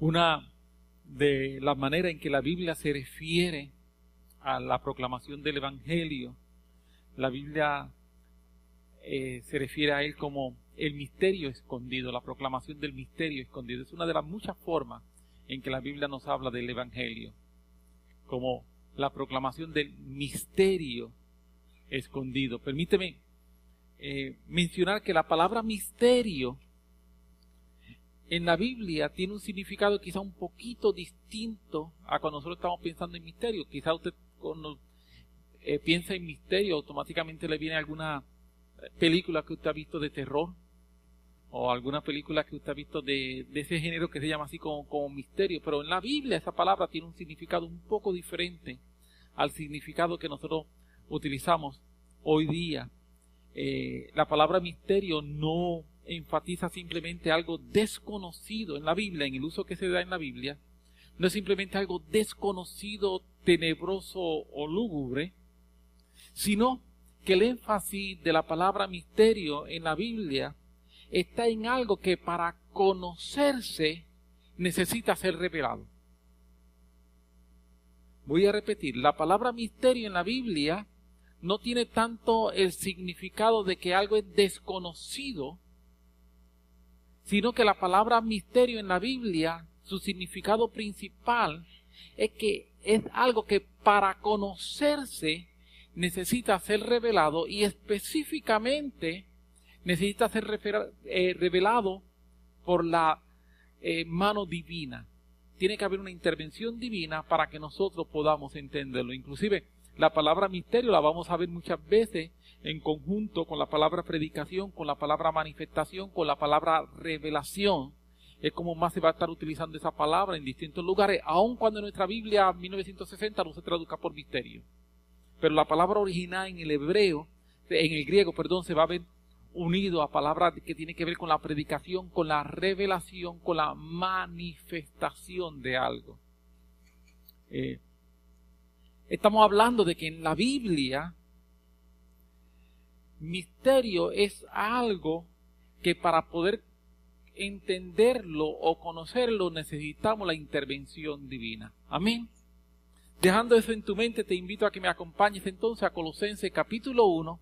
Una de las maneras en que la Biblia se refiere a la proclamación del Evangelio, la Biblia eh, se refiere a él como el misterio escondido, la proclamación del misterio escondido. Es una de las muchas formas en que la Biblia nos habla del Evangelio, como la proclamación del misterio escondido. Permíteme eh, mencionar que la palabra misterio en la Biblia tiene un significado quizá un poquito distinto a cuando nosotros estamos pensando en misterio. Quizá usted cuando eh, piensa en misterio automáticamente le viene alguna película que usted ha visto de terror o alguna película que usted ha visto de, ese género que se llama así como, como misterio. Pero en la Biblia esa palabra tiene un significado un poco diferente al significado que nosotros utilizamos hoy día. Eh, la palabra misterio no enfatiza simplemente algo desconocido en la Biblia, en el uso que se da en la Biblia, no es simplemente algo desconocido, tenebroso o lúgubre, sino que el énfasis de la palabra misterio en la Biblia está en algo que para conocerse necesita ser revelado. Voy a repetir, la palabra misterio en la Biblia no tiene tanto el significado de que algo es desconocido, sino que la palabra misterio en la Biblia, su significado principal es que es algo que para conocerse necesita ser revelado y específicamente necesita ser eh, revelado por la eh, mano divina. Tiene que haber una intervención divina para que nosotros podamos entenderlo. Inclusive la palabra misterio la vamos a ver muchas veces en conjunto con la palabra predicación, con la palabra manifestación, con la palabra revelación. Es como más se va a estar utilizando esa palabra en distintos lugares, aun cuando en nuestra Biblia 1960 no se traduzca por misterio. Pero la palabra original en el hebreo, en el griego, perdón, se va a ver unido a palabras que tiene que ver con la predicación, con la revelación, con la manifestación de algo. Eh, estamos hablando de que en la Biblia misterio es algo que para poder entenderlo o conocerlo necesitamos la intervención divina. Amén. Dejando eso en tu mente, te invito a que me acompañes entonces a Colosenses capítulo 1,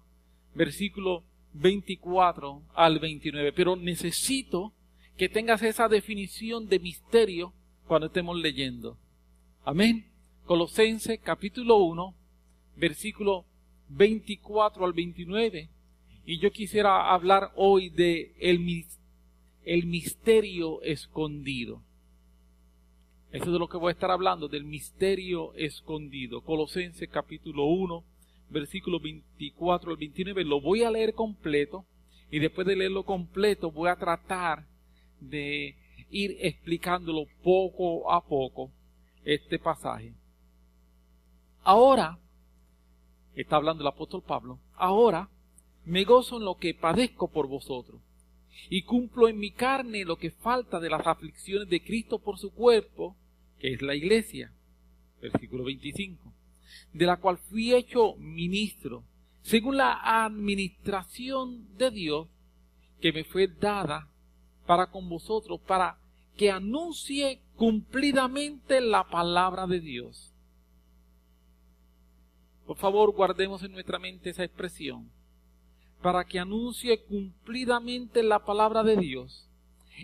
versículo 24 al 29. Pero necesito que tengas esa definición de misterio cuando estemos leyendo. Amén. Colosenses capítulo 1, versículo 24 al 29. Y yo quisiera hablar hoy de el, el misterio escondido. Eso es de lo que voy a estar hablando, del misterio escondido. Colosenses capítulo 1, versículo 24 al 29. Lo voy a leer completo y después de leerlo completo voy a tratar de ir explicándolo poco a poco este pasaje. Ahora, está hablando el apóstol Pablo, ahora me gozo en lo que padezco por vosotros y cumplo en mi carne lo que falta de las aflicciones de Cristo por su cuerpo, que es la iglesia. Versículo 25 de la cual fui hecho ministro, según la administración de Dios que me fue dada para con vosotros, para que anuncie cumplidamente la palabra de Dios. Por favor, guardemos en nuestra mente esa expresión. Para que anuncie cumplidamente la palabra de Dios.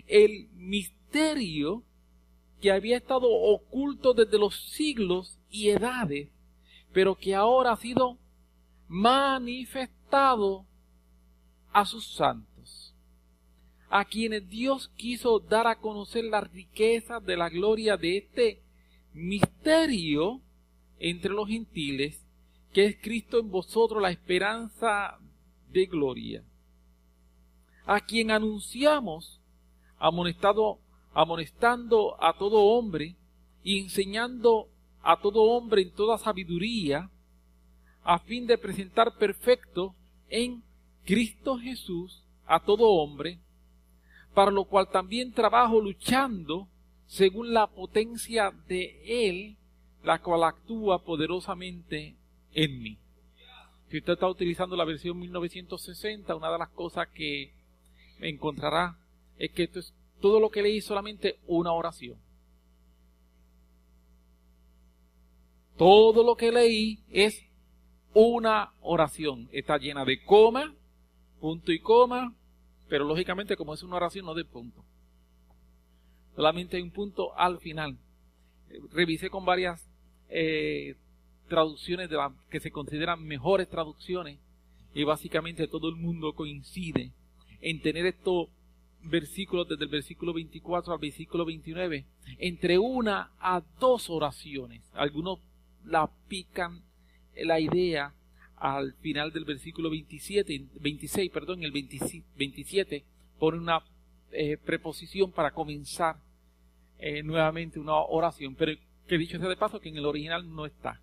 El misterio que había estado oculto desde los siglos y edades pero que ahora ha sido manifestado a sus santos, a quienes Dios quiso dar a conocer la riqueza de la gloria de este misterio entre los gentiles, que es Cristo en vosotros la esperanza de gloria, a quien anunciamos, amonestado, amonestando a todo hombre y enseñando a todo hombre en toda sabiduría, a fin de presentar perfecto en Cristo Jesús a todo hombre, para lo cual también trabajo luchando según la potencia de Él, la cual actúa poderosamente en mí. Si usted está utilizando la versión 1960, una de las cosas que encontrará es que esto es todo lo que leí solamente una oración. Todo lo que leí es una oración. Está llena de coma, punto y coma, pero lógicamente como es una oración no de punto. Solamente hay un punto al final. Revisé con varias eh, traducciones de la, que se consideran mejores traducciones y básicamente todo el mundo coincide en tener estos versículos desde el versículo 24 al versículo 29 entre una a dos oraciones. Algunos la pican la idea al final del versículo 27, 26, perdón, el 27 pone una eh, preposición para comenzar eh, nuevamente una oración, pero que dicho sea de paso que en el original no está.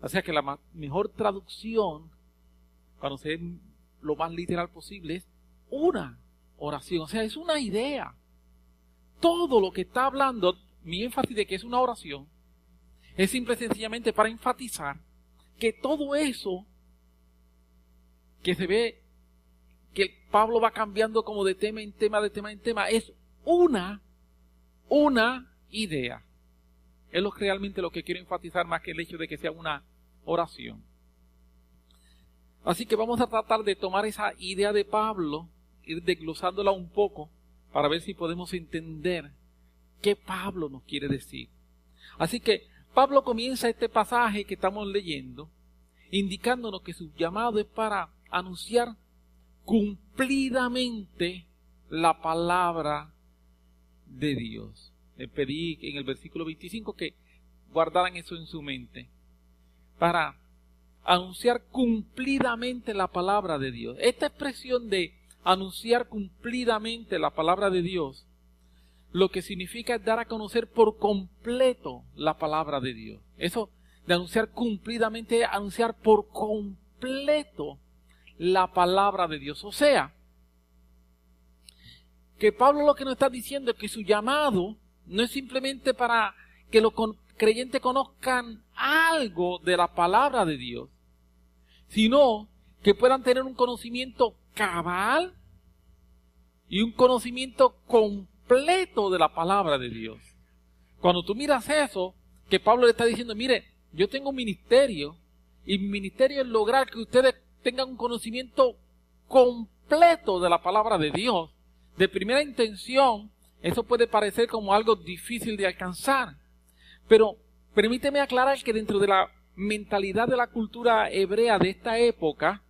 O sea que la mejor traducción, cuando se ve lo más literal posible, es una oración. O sea, es una idea. Todo lo que está hablando, mi énfasis de que es una oración, es simple y sencillamente para enfatizar que todo eso que se ve que Pablo va cambiando como de tema en tema, de tema en tema, es una, una idea. Es realmente lo que quiero enfatizar más que el hecho de que sea una oración. Así que vamos a tratar de tomar esa idea de Pablo, ir desglosándola un poco, para ver si podemos entender qué Pablo nos quiere decir. Así que Pablo comienza este pasaje que estamos leyendo, indicándonos que su llamado es para anunciar cumplidamente la palabra de Dios. Le pedí en el versículo 25 que guardaran eso en su mente. Para anunciar cumplidamente la palabra de Dios. Esta expresión de anunciar cumplidamente la palabra de Dios, lo que significa es dar a conocer por completo la palabra de Dios. Eso de anunciar cumplidamente es anunciar por completo la palabra de Dios. O sea, que Pablo lo que nos está diciendo es que su llamado no es simplemente para que los creyentes conozcan algo de la palabra de Dios, sino que puedan tener un conocimiento cabal y un conocimiento completo de la palabra de Dios. Cuando tú miras eso, que Pablo le está diciendo, mire, yo tengo un ministerio y mi ministerio es lograr que ustedes tengan un conocimiento completo de la palabra de Dios. De primera intención, eso puede parecer como algo difícil de alcanzar. Pero permíteme aclarar que dentro de la mentalidad de la cultura hebrea de esta época,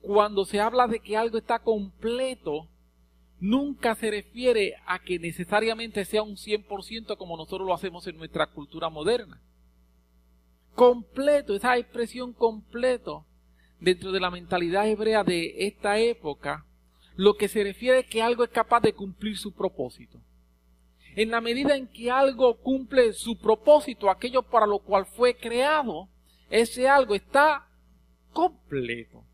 cuando se habla de que algo está completo, nunca se refiere a que necesariamente sea un 100% como nosotros lo hacemos en nuestra cultura moderna. Completo, esa expresión completo, dentro de la mentalidad hebrea de esta época, lo que se refiere es que algo es capaz de cumplir su propósito. En la medida en que algo cumple su propósito, aquello para lo cual fue creado, ese algo está completo.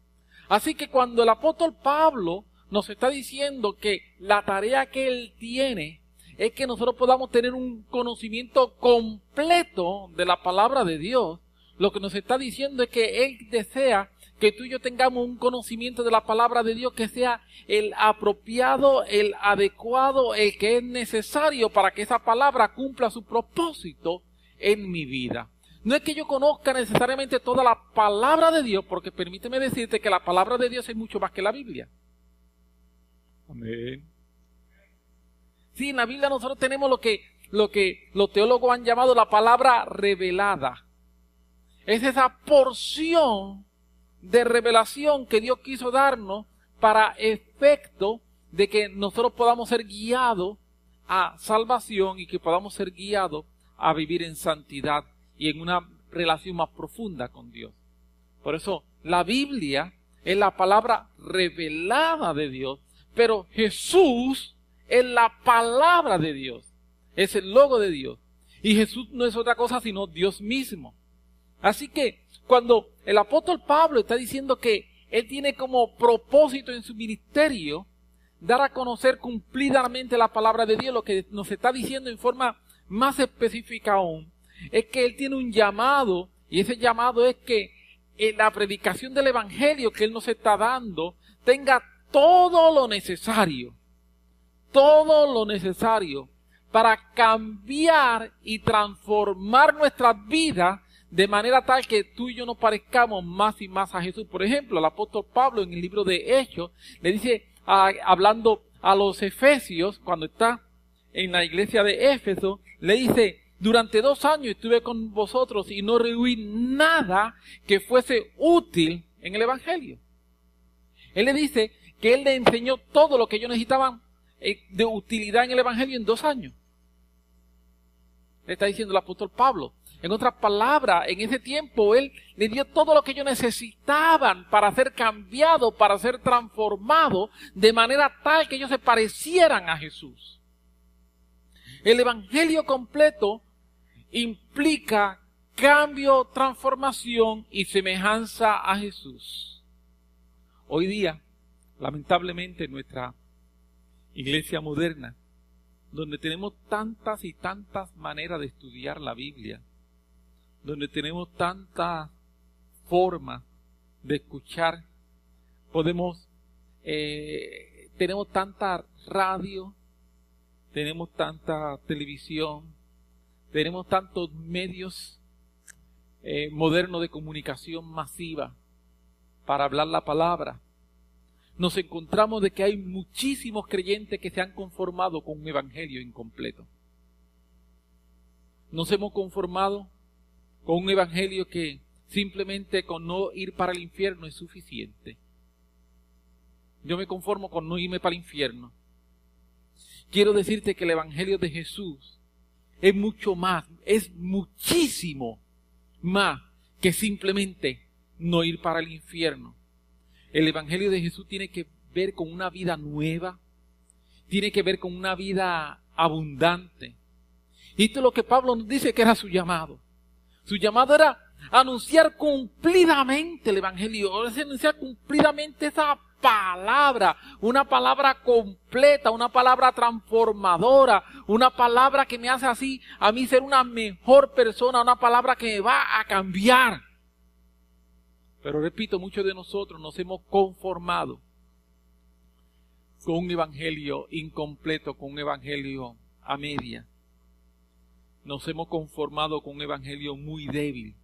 Así que cuando el apóstol Pablo nos está diciendo que la tarea que él tiene es que nosotros podamos tener un conocimiento completo de la palabra de Dios, lo que nos está diciendo es que él desea que tú y yo tengamos un conocimiento de la palabra de Dios que sea el apropiado, el adecuado, el que es necesario para que esa palabra cumpla su propósito en mi vida. No es que yo conozca necesariamente toda la palabra de Dios, porque permíteme decirte que la palabra de Dios es mucho más que la Biblia. Amén. Sí, en la Biblia nosotros tenemos lo que, lo que los teólogos han llamado la palabra revelada. Es esa porción de revelación que Dios quiso darnos para efecto de que nosotros podamos ser guiados a salvación y que podamos ser guiados a vivir en santidad y en una relación más profunda con Dios. Por eso la Biblia es la palabra revelada de Dios, pero Jesús es la palabra de Dios, es el logo de Dios. Y Jesús no es otra cosa sino Dios mismo. Así que cuando el apóstol Pablo está diciendo que él tiene como propósito en su ministerio dar a conocer cumplidamente la palabra de Dios, lo que nos está diciendo en forma más específica aún, es que él tiene un llamado y ese llamado es que en la predicación del Evangelio que él nos está dando tenga todo lo necesario, todo lo necesario para cambiar y transformar nuestras vidas de manera tal que tú y yo nos parezcamos más y más a Jesús. Por ejemplo, el apóstol Pablo en el libro de Hechos le dice, hablando a los efesios, cuando está en la iglesia de Éfeso, le dice, durante dos años estuve con vosotros y no rehuí nada que fuese útil en el Evangelio. Él le dice que él le enseñó todo lo que ellos necesitaban eh, de utilidad en el Evangelio en dos años. Le está diciendo el apóstol Pablo. En otras palabras, en ese tiempo Él le dio todo lo que ellos necesitaban para ser cambiados, para ser transformados, de manera tal que ellos se parecieran a Jesús. El Evangelio completo implica cambio, transformación y semejanza a Jesús. Hoy día, lamentablemente, nuestra iglesia moderna, donde tenemos tantas y tantas maneras de estudiar la Biblia, donde tenemos tantas formas de escuchar, podemos, eh, tenemos tanta radio, tenemos tanta televisión, tenemos tantos medios eh, modernos de comunicación masiva para hablar la palabra, nos encontramos de que hay muchísimos creyentes que se han conformado con un evangelio incompleto. Nos hemos conformado con un evangelio que simplemente con no ir para el infierno es suficiente. Yo me conformo con no irme para el infierno. Quiero decirte que el evangelio de Jesús es mucho más, es muchísimo más que simplemente no ir para el infierno. El Evangelio de Jesús tiene que ver con una vida nueva, tiene que ver con una vida abundante. Y esto es lo que Pablo nos dice que era su llamado. Su llamado era anunciar cumplidamente el Evangelio, anunciar cumplidamente esa palabra, una palabra completa, una palabra transformadora, una palabra que me hace así a mí ser una mejor persona, una palabra que me va a cambiar. Pero repito, muchos de nosotros nos hemos conformado con un evangelio incompleto, con un evangelio a media. Nos hemos conformado con un evangelio muy débil,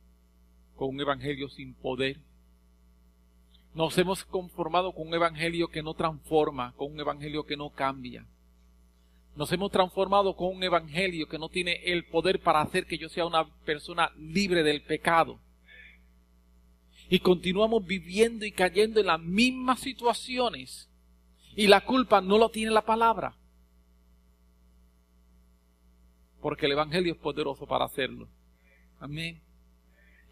con un evangelio sin poder. Nos hemos conformado con un evangelio que no transforma, con un evangelio que no cambia. Nos hemos transformado con un evangelio que no tiene el poder para hacer que yo sea una persona libre del pecado y continuamos viviendo y cayendo en las mismas situaciones y la culpa no lo tiene la palabra. Porque el Evangelio es poderoso para hacerlo. Amén.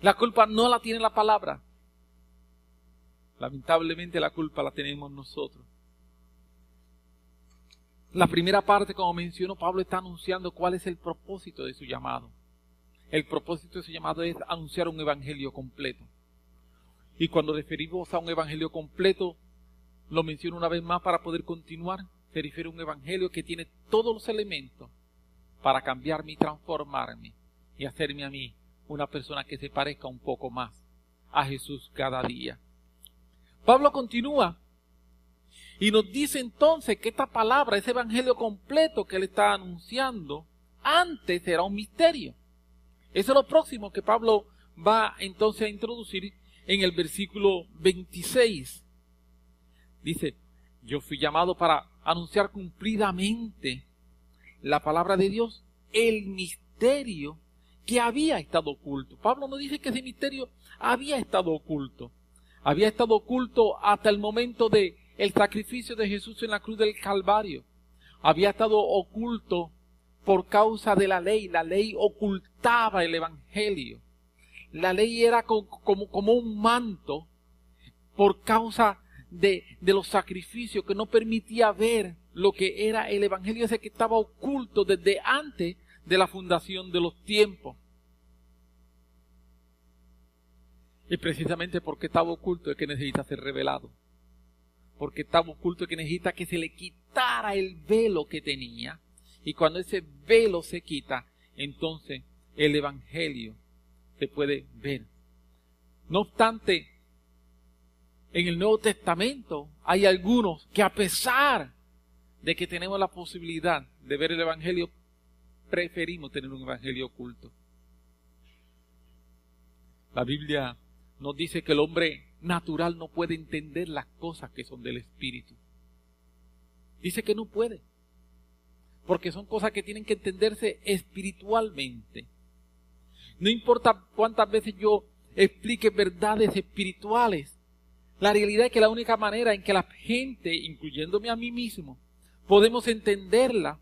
La culpa no la tiene la palabra. Lamentablemente la culpa la tenemos nosotros. La primera parte, como mencionó Pablo, está anunciando cuál es el propósito de su llamado. El propósito de su llamado es anunciar un evangelio completo. Y cuando referimos a un evangelio completo, lo menciono una vez más para poder continuar, se refiere a un evangelio que tiene todos los elementos para cambiarme y transformarme y hacerme a mí una persona que se parezca un poco más a Jesús cada día. Pablo continúa y nos dice entonces que esta palabra, ese evangelio completo que él está anunciando, antes era un misterio. Eso es lo próximo que Pablo va entonces a introducir en el versículo 26. Dice, yo fui llamado para anunciar cumplidamente la palabra de Dios, el misterio que había estado oculto. Pablo no dice que ese misterio había estado oculto. Había estado oculto hasta el momento de el sacrificio de Jesús en la cruz del Calvario. Había estado oculto por causa de la ley. La ley ocultaba el evangelio la ley era como, como, un manto por causa de, de, los sacrificios que no permitía ver lo que era el Evangelio ese que estaba oculto desde antes de la fundación de los tiempos. Y precisamente porque estaba oculto es que necesita ser revelado. Porque estaba oculto es que necesita que se le quitara el velo que tenía. Y cuando ese velo se quita, entonces el Evangelio se puede ver. No obstante, en el Nuevo Testamento hay algunos que a pesar de que tenemos la posibilidad de ver el Evangelio preferimos tener un evangelio oculto. La Biblia nos dice que el hombre natural no puede entender las cosas que son del Espíritu. Dice que no puede. Porque son cosas que tienen que entenderse espiritualmente. No importa cuántas veces yo explique verdades espirituales. La realidad es que la única manera en que la gente, incluyéndome a mí mismo, podemos entenderla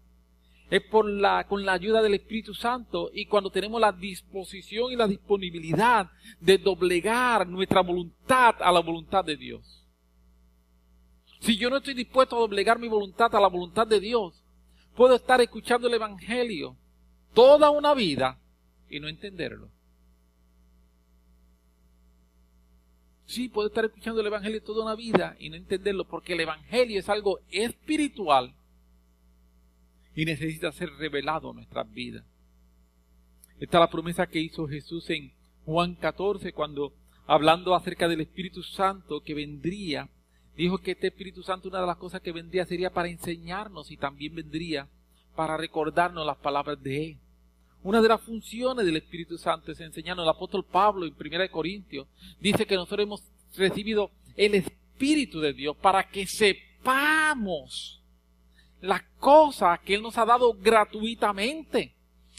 es por la, con la ayuda del Espíritu Santo y cuando tenemos la disposición y la disponibilidad de doblegar nuestra voluntad a la voluntad de Dios. Si yo no estoy dispuesto a doblegar mi voluntad a la voluntad de Dios, puedo estar escuchando el Evangelio toda una vida y no entenderlo. Sí, puedo estar escuchando el Evangelio toda una vida y no entenderlo porque el Evangelio es algo espiritual y necesita ser revelado en nuestras vidas. Esta es la promesa que hizo Jesús en Juan 14 cuando hablando acerca del Espíritu Santo que vendría, dijo que este Espíritu Santo una de las cosas que vendría sería para enseñarnos y también vendría para recordarnos las palabras de Él. Una de las funciones del Espíritu Santo es enseñarnos. El apóstol Pablo en 1 Corintios dice que nosotros hemos recibido el Espíritu de Dios para que sepamos las cosas que Él nos ha dado gratuitamente.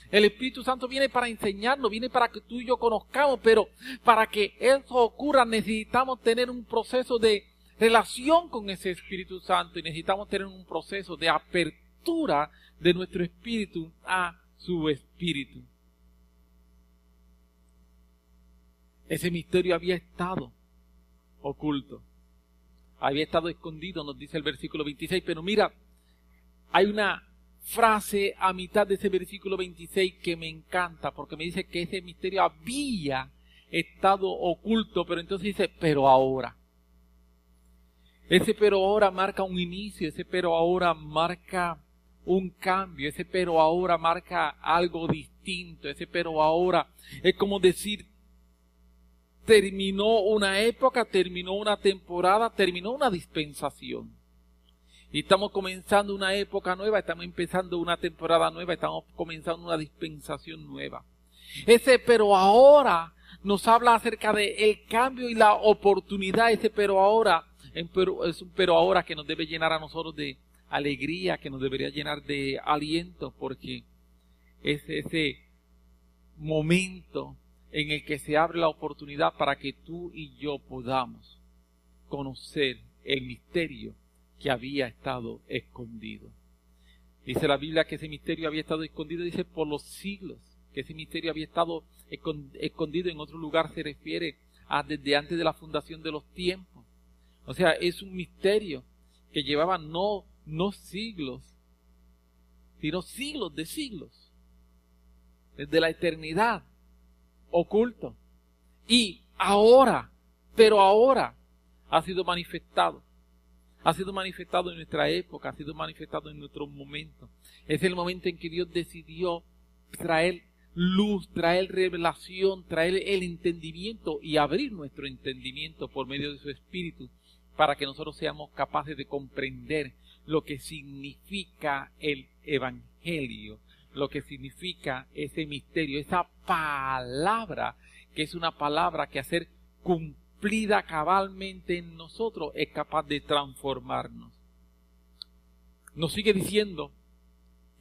El Espíritu Santo viene para enseñarnos, viene para que tú y yo conozcamos, pero para que eso ocurra necesitamos tener un proceso de relación con ese Espíritu Santo y necesitamos tener un proceso de apertura de nuestro espíritu a su espíritu. Ese misterio había estado oculto, había estado escondido, nos dice el versículo 26, pero mira, hay una frase a mitad de ese versículo 26 que me encanta porque me dice que ese misterio había estado oculto, pero entonces dice, pero ahora. Ese pero ahora marca un inicio, ese pero ahora marca un cambio, ese pero ahora marca algo distinto, ese pero ahora es como decir, terminó una época, terminó una temporada, terminó una dispensación. Y estamos comenzando una época nueva, estamos empezando una temporada nueva, estamos comenzando una dispensación nueva. Ese pero ahora nos habla acerca de el cambio y la oportunidad, ese pero ahora es un pero ahora que nos debe llenar a nosotros de alegría, que nos debería llenar de aliento, porque es ese momento en el que se abre la oportunidad para que tú y yo podamos conocer el misterio que había estado escondido. Dice la Biblia que ese misterio había estado escondido, dice por los siglos, que ese misterio había estado escondido en otro lugar, se refiere a desde antes de la fundación de los tiempos. O sea, es un misterio que llevaba no, no siglos, sino siglos de siglos, desde la eternidad, oculto. Y ahora, pero ahora, ha sido manifestado ha sido manifestado en nuestra época, ha sido manifestado en nuestro momento. Es el momento en que Dios decidió traer luz, traer revelación, traer el entendimiento y abrir nuestro entendimiento por medio de su Espíritu para que nosotros seamos capaces de comprender lo que significa el Evangelio, lo que significa ese misterio, esa palabra que es una palabra que hacer cumplida cabalmente en nosotros es capaz de transformarnos. Nos sigue diciendo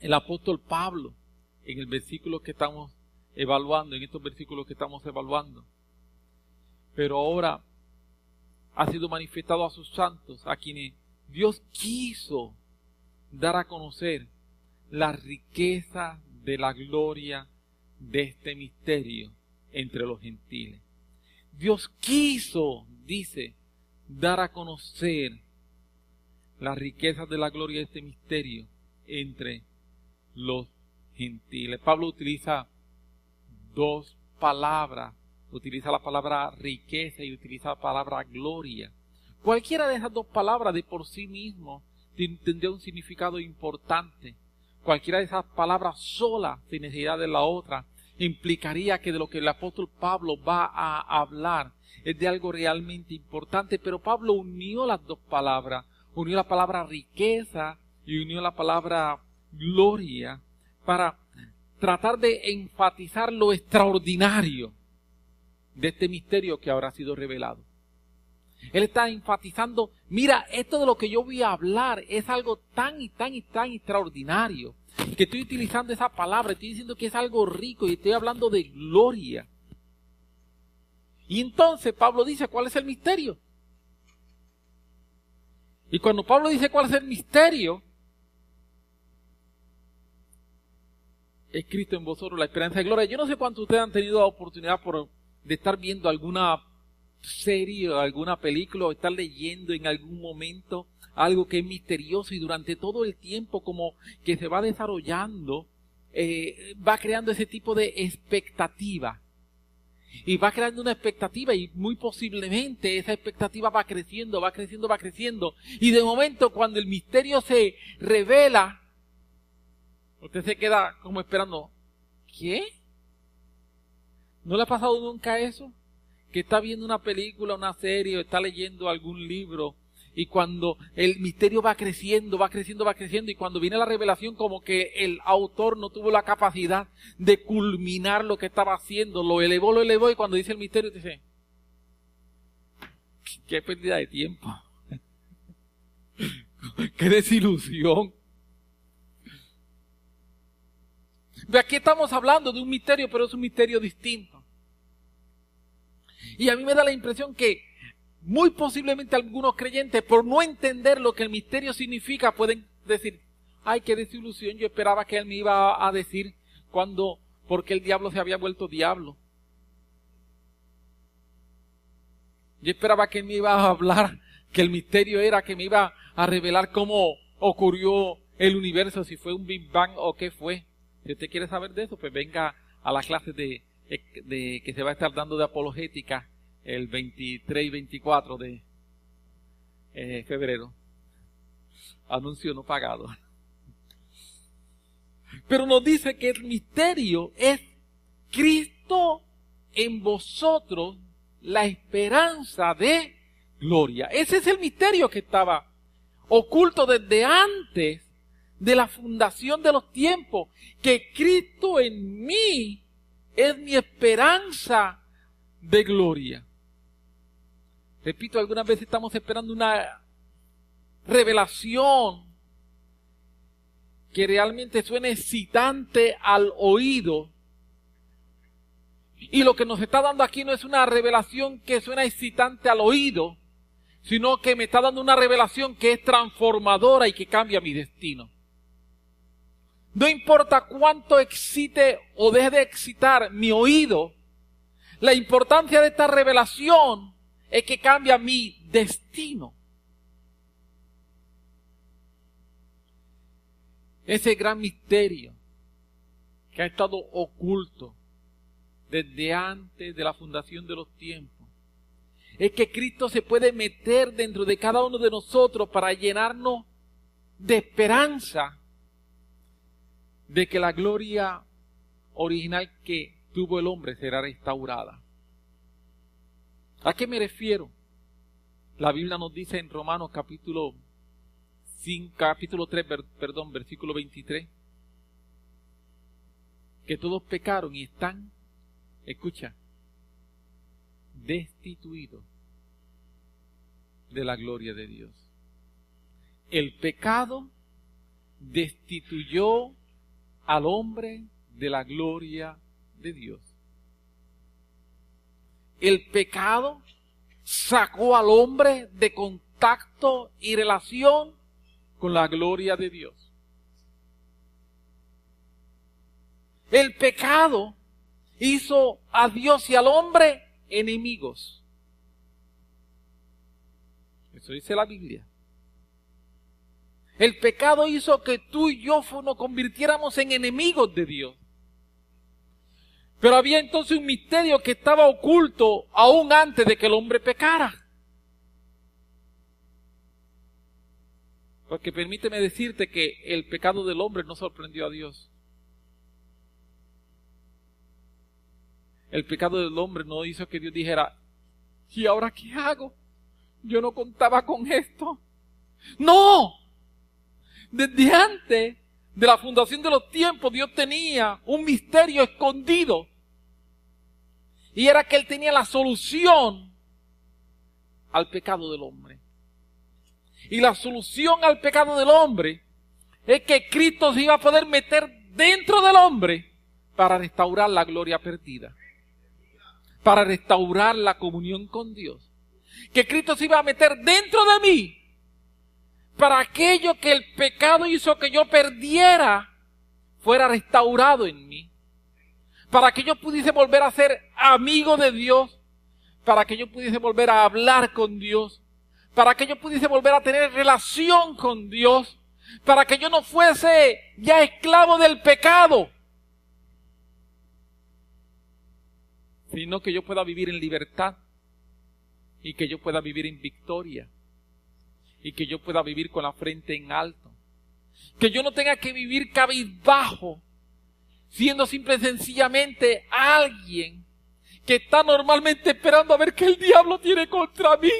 el apóstol Pablo en el versículo que estamos evaluando, en estos versículos que estamos evaluando. Pero ahora ha sido manifestado a sus santos, a quienes Dios quiso dar a conocer la riqueza de la gloria de este misterio entre los gentiles. Dios quiso, dice, dar a conocer las riquezas de la gloria de este misterio entre los gentiles. Pablo utiliza dos palabras, utiliza la palabra riqueza y utiliza la palabra gloria. Cualquiera de esas dos palabras de por sí mismo tendría un significado importante. Cualquiera de esas palabras sola, sin necesidad de la otra, implicaría que de lo que el apóstol Pablo va a hablar es de algo realmente importante, pero Pablo unió las dos palabras, unió la palabra riqueza y unió la palabra gloria para tratar de enfatizar lo extraordinario de este misterio que ahora ha sido revelado. Él está enfatizando, mira, esto de lo que yo voy a hablar es algo tan y tan y tan extraordinario, que estoy utilizando esa palabra, estoy diciendo que es algo rico y estoy hablando de gloria. Y entonces Pablo dice, ¿cuál es el misterio? Y cuando Pablo dice cuál es el misterio, es Cristo en vosotros la esperanza de gloria. Yo no sé cuántos ustedes han tenido la oportunidad por, de estar viendo alguna serie o alguna película o estar leyendo en algún momento algo que es misterioso y durante todo el tiempo como que se va desarrollando, eh, va creando ese tipo de expectativa. Y va creando una expectativa y muy posiblemente esa expectativa va creciendo, va creciendo, va creciendo. Y de momento cuando el misterio se revela, usted se queda como esperando, ¿qué? ¿No le ha pasado nunca eso? Que está viendo una película, una serie, o está leyendo algún libro, y cuando el misterio va creciendo, va creciendo, va creciendo, y cuando viene la revelación como que el autor no tuvo la capacidad de culminar lo que estaba haciendo, lo elevó, lo elevó, y cuando dice el misterio, dice, qué pérdida de tiempo, qué desilusión. De aquí estamos hablando de un misterio, pero es un misterio distinto. Y a mí me da la impresión que muy posiblemente algunos creyentes, por no entender lo que el misterio significa, pueden decir, ay, qué desilusión, yo esperaba que él me iba a decir cuando, porque el diablo se había vuelto diablo. Yo esperaba que él me iba a hablar, que el misterio era que me iba a revelar cómo ocurrió el universo, si fue un Big Bang o qué fue. Si usted quiere saber de eso, pues venga a la clase de, de, que se va a estar dando de apologética el 23 y 24 de eh, febrero. Anuncio no pagado. Pero nos dice que el misterio es Cristo en vosotros, la esperanza de gloria. Ese es el misterio que estaba oculto desde antes de la fundación de los tiempos, que Cristo en mí es mi esperanza de gloria. Repito, algunas veces estamos esperando una revelación que realmente suene excitante al oído. Y lo que nos está dando aquí no es una revelación que suena excitante al oído, sino que me está dando una revelación que es transformadora y que cambia mi destino. No importa cuánto excite o deje de excitar mi oído, la importancia de esta revelación es que cambia mi destino. Ese gran misterio que ha estado oculto desde antes de la fundación de los tiempos es que Cristo se puede meter dentro de cada uno de nosotros para llenarnos de esperanza de que la gloria original que tuvo el hombre será restaurada. ¿A qué me refiero? La Biblia nos dice en Romanos capítulo 5, capítulo 3, perdón, versículo 23, que todos pecaron y están, escucha, destituidos de la gloria de Dios. El pecado destituyó al hombre de la gloria de Dios. El pecado sacó al hombre de contacto y relación con la gloria de Dios. El pecado hizo a Dios y al hombre enemigos. Eso dice la Biblia. El pecado hizo que tú y yo nos convirtiéramos en enemigos de Dios. Pero había entonces un misterio que estaba oculto aún antes de que el hombre pecara. Porque permíteme decirte que el pecado del hombre no sorprendió a Dios. El pecado del hombre no hizo que Dios dijera, ¿y ahora qué hago? Yo no contaba con esto. No, desde antes de la fundación de los tiempos, Dios tenía un misterio escondido. Y era que Él tenía la solución al pecado del hombre. Y la solución al pecado del hombre es que Cristo se iba a poder meter dentro del hombre para restaurar la gloria perdida. Para restaurar la comunión con Dios. Que Cristo se iba a meter dentro de mí para aquello que el pecado hizo que yo perdiera fuera restaurado en mí. Para que yo pudiese volver a ser amigo de Dios. Para que yo pudiese volver a hablar con Dios. Para que yo pudiese volver a tener relación con Dios. Para que yo no fuese ya esclavo del pecado. Sino que yo pueda vivir en libertad. Y que yo pueda vivir en victoria y que yo pueda vivir con la frente en alto. Que yo no tenga que vivir cabizbajo, siendo simple y sencillamente alguien que está normalmente esperando a ver qué el diablo tiene contra mí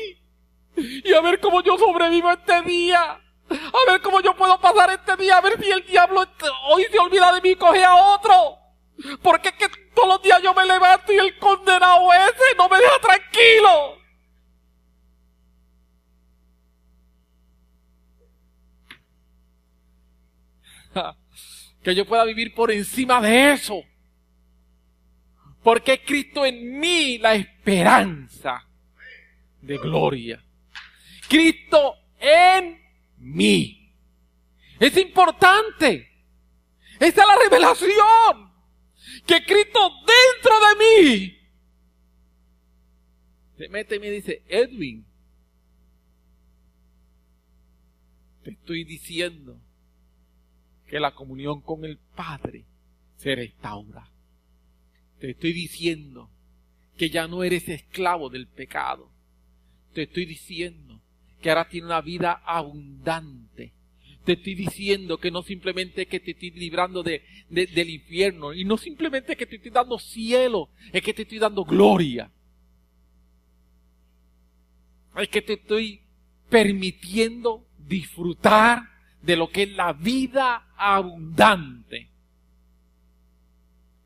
y a ver cómo yo sobrevivo este día. A ver cómo yo puedo pasar este día, a ver si el diablo hoy se olvida de mí y coge a otro. Porque es que todos los días yo me levanto y el condenado ese no me deja tranquilo. que yo pueda vivir por encima de eso. Porque Cristo en mí la esperanza de gloria. Cristo en mí. Es importante. Esta es la revelación. Que Cristo dentro de mí se mete y me dice, Edwin, te estoy diciendo que la comunión con el Padre se restaura. Te estoy diciendo que ya no eres esclavo del pecado. Te estoy diciendo que ahora tienes una vida abundante. Te estoy diciendo que no simplemente que te estoy librando de, del infierno y no simplemente que te estoy dando cielo, es que te estoy dando gloria. Es que te estoy permitiendo disfrutar de lo que es la vida abundante.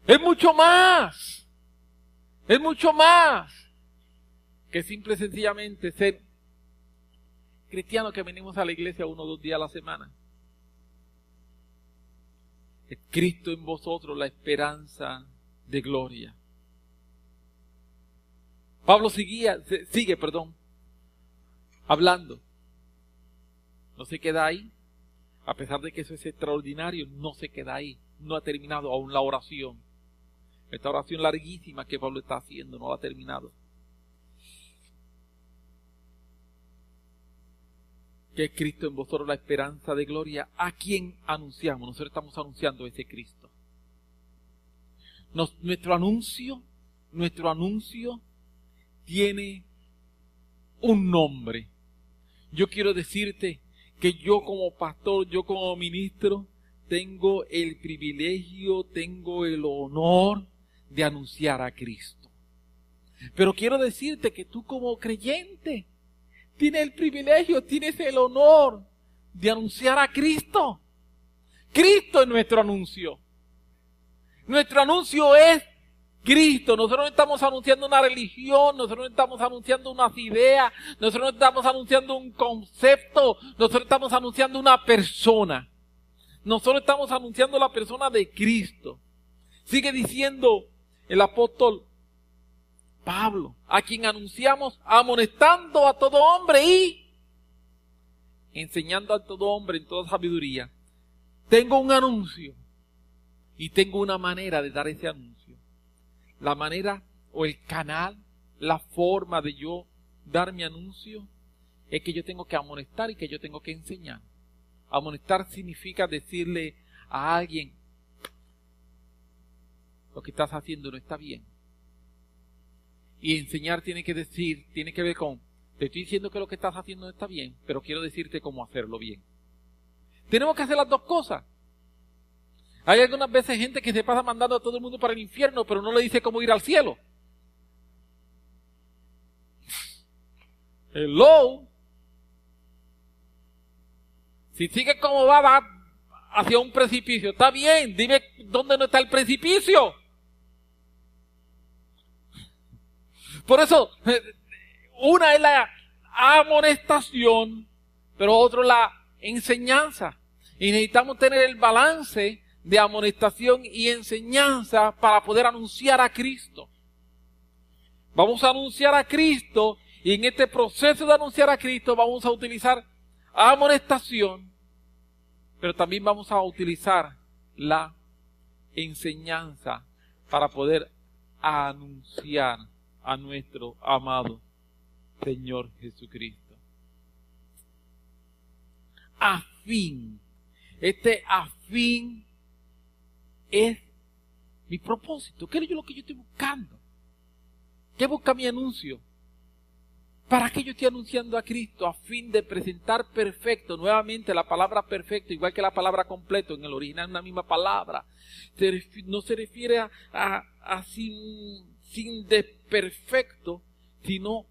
Es mucho más. Es mucho más que simple y sencillamente ser cristianos que venimos a la iglesia uno o dos días a la semana. Es Cristo en vosotros la esperanza de gloria. Pablo seguía, sigue, perdón, hablando. No se queda ahí. A pesar de que eso es extraordinario, no se queda ahí. No ha terminado aún la oración. Esta oración larguísima que Pablo está haciendo no la ha terminado. Que es Cristo en vosotros la esperanza de gloria, a quien anunciamos. Nosotros estamos anunciando ese Cristo. nuestro anuncio, nuestro anuncio tiene un nombre. Yo quiero decirte que yo como pastor, yo como ministro, tengo el privilegio, tengo el honor de anunciar a Cristo. Pero quiero decirte que tú como creyente tienes el privilegio, tienes el honor de anunciar a Cristo. Cristo es nuestro anuncio. Nuestro anuncio es Cristo. Nosotros no estamos anunciando una religión, nosotros no estamos anunciando unas ideas, nosotros no estamos anunciando un concepto, nosotros estamos anunciando una persona. Nosotros estamos anunciando la persona de Cristo. Sigue diciendo el apóstol Pablo, a quien anunciamos amonestando a todo hombre y enseñando a todo hombre en toda sabiduría. Tengo un anuncio y tengo una manera de dar ese anuncio la manera o el canal, la forma de yo dar mi anuncio, es que yo tengo que amonestar y que yo tengo que enseñar. Amonestar significa decirle a alguien, lo que estás haciendo no está bien. Y enseñar tiene que decir, tiene que ver con, te estoy diciendo que lo que estás haciendo no está bien, pero quiero decirte cómo hacerlo bien. Tenemos que hacer las dos cosas. Hay algunas veces gente que se pasa mandando a todo el mundo para el infierno, pero no le dice cómo ir al cielo. Hello. Si sigue como va, va hacia un precipicio. Está bien, dime dónde no está el precipicio. Por eso, una es la amonestación, pero otro la enseñanza. Y necesitamos tener el balance de amonestación y enseñanza para poder anunciar a Cristo. Vamos a anunciar a Cristo y en este proceso de anunciar a Cristo vamos a utilizar amonestación, pero también vamos a utilizar la enseñanza para poder anunciar a nuestro amado Señor Jesucristo. A fin, este a fin es mi propósito. ¿Qué es lo que yo estoy buscando? ¿Qué busca mi anuncio? ¿Para qué yo estoy anunciando a Cristo? A fin de presentar perfecto, nuevamente la palabra perfecto, igual que la palabra completo, en el original una misma palabra. no se refiere a, a, sin, sin desperfecto, sino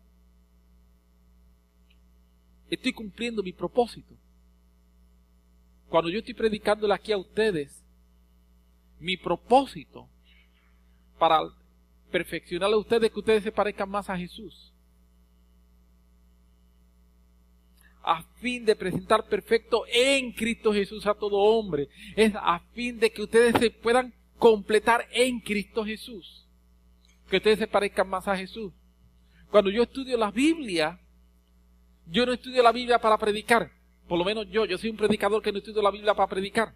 estoy cumpliendo mi propósito. Cuando yo estoy predicándole aquí a ustedes, mi propósito para perfeccionar a ustedes que ustedes se parezcan más a Jesús. a fin de presentar perfecto en Cristo Jesús a todo hombre. Es a fin de que ustedes se puedan completar en Cristo Jesús. Que ustedes se parezcan más a Jesús. Cuando yo estudio la Biblia, yo no estudio la Biblia para predicar. Por lo menos yo, yo soy un predicador que no estudio la Biblia para predicar.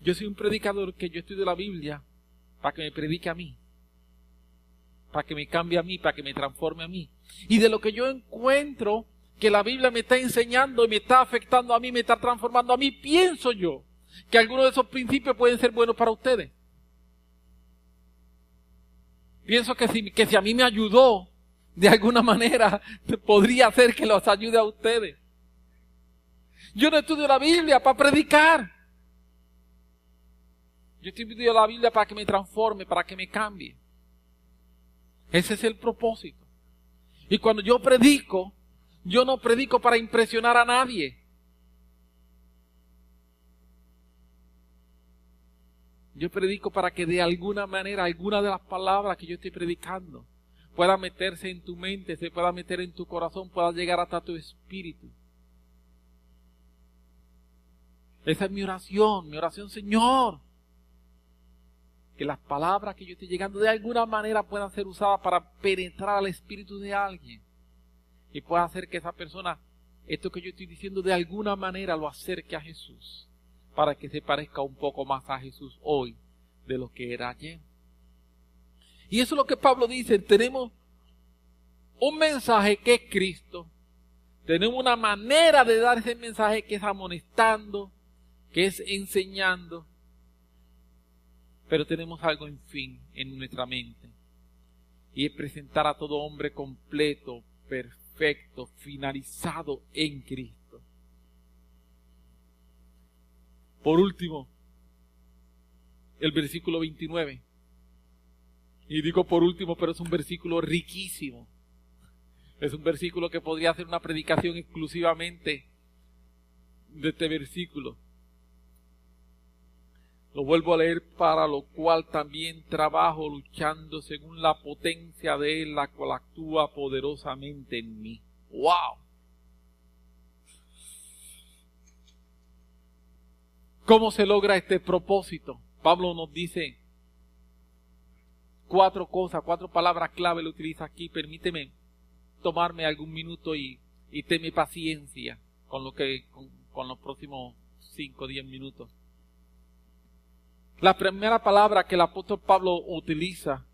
Yo soy un predicador que yo estudio la Biblia para que me predique a mí para que me cambie a mí, para que me transforme a mí. Y de lo que yo encuentro que la Biblia me está enseñando y me está afectando a mí, me está transformando a mí, pienso yo que algunos de esos principios pueden ser buenos para ustedes. Pienso que si, que si a mí me ayudó, de alguna manera, podría hacer que los ayude a ustedes. Yo no estudio la Biblia para predicar. Yo estudio la Biblia para que me transforme, para que me cambie. Ese es el propósito. Y cuando yo predico, yo no predico para impresionar a nadie. Yo predico para que de alguna manera alguna de las palabras que yo estoy predicando pueda meterse en tu mente, se pueda meter en tu corazón, pueda llegar hasta tu espíritu. Esa es mi oración, mi oración, Señor que las palabras que yo estoy llegando de alguna manera puedan ser usadas para penetrar al espíritu de alguien y pueda hacer que esa persona, esto que yo estoy diciendo de alguna manera lo acerque a Jesús, para que se parezca un poco más a Jesús hoy de lo que era ayer. Y eso es lo que Pablo dice, tenemos un mensaje que es Cristo, tenemos una manera de dar ese mensaje que es amonestando, que es enseñando, pero tenemos algo en fin en nuestra mente. Y es presentar a todo hombre completo, perfecto, finalizado en Cristo. Por último, el versículo 29. Y digo por último, pero es un versículo riquísimo. Es un versículo que podría hacer una predicación exclusivamente de este versículo. Lo vuelvo a leer para lo cual también trabajo luchando según la potencia de Él, la cual actúa poderosamente en mí. ¡Wow! ¿Cómo se logra este propósito? Pablo nos dice cuatro cosas, cuatro palabras clave lo utiliza aquí. Permíteme tomarme algún minuto y, y teme paciencia con lo que, con, con los próximos cinco o diez minutos. La primera palabra que el apóstol Pablo utiliza